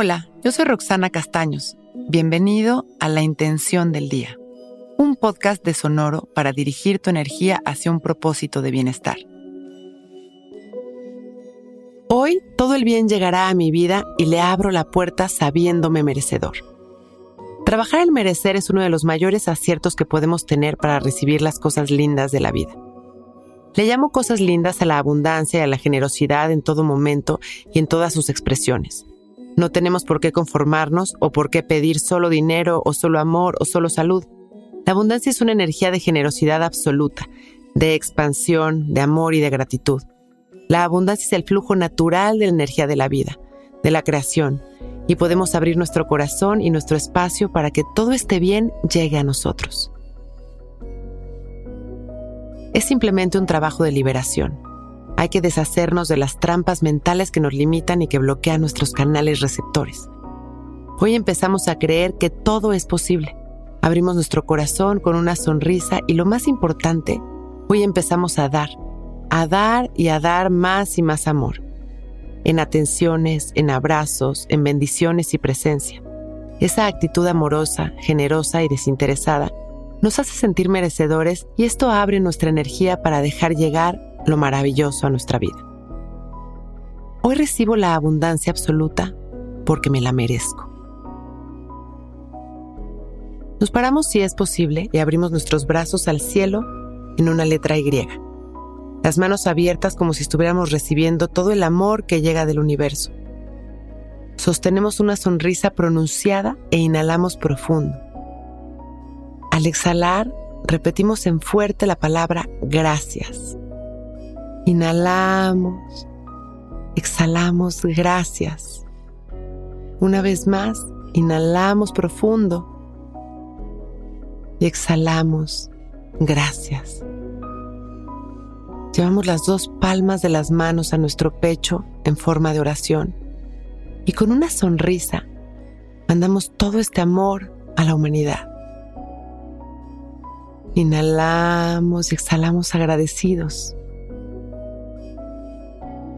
Hola, yo soy Roxana Castaños. Bienvenido a La Intención del Día, un podcast de Sonoro para dirigir tu energía hacia un propósito de bienestar. Hoy todo el bien llegará a mi vida y le abro la puerta sabiéndome merecedor. Trabajar el merecer es uno de los mayores aciertos que podemos tener para recibir las cosas lindas de la vida. Le llamo cosas lindas a la abundancia y a la generosidad en todo momento y en todas sus expresiones. No tenemos por qué conformarnos o por qué pedir solo dinero o solo amor o solo salud. La abundancia es una energía de generosidad absoluta, de expansión, de amor y de gratitud. La abundancia es el flujo natural de la energía de la vida, de la creación, y podemos abrir nuestro corazón y nuestro espacio para que todo este bien llegue a nosotros. Es simplemente un trabajo de liberación hay que deshacernos de las trampas mentales que nos limitan y que bloquean nuestros canales receptores. Hoy empezamos a creer que todo es posible. Abrimos nuestro corazón con una sonrisa y lo más importante, hoy empezamos a dar, a dar y a dar más y más amor. En atenciones, en abrazos, en bendiciones y presencia. Esa actitud amorosa, generosa y desinteresada nos hace sentir merecedores y esto abre nuestra energía para dejar llegar lo maravilloso a nuestra vida. Hoy recibo la abundancia absoluta porque me la merezco. Nos paramos si es posible y abrimos nuestros brazos al cielo en una letra Y. Las manos abiertas como si estuviéramos recibiendo todo el amor que llega del universo. Sostenemos una sonrisa pronunciada e inhalamos profundo. Al exhalar, repetimos en fuerte la palabra gracias. Inhalamos, exhalamos, gracias. Una vez más, inhalamos profundo y exhalamos, gracias. Llevamos las dos palmas de las manos a nuestro pecho en forma de oración y con una sonrisa mandamos todo este amor a la humanidad. Inhalamos y exhalamos agradecidos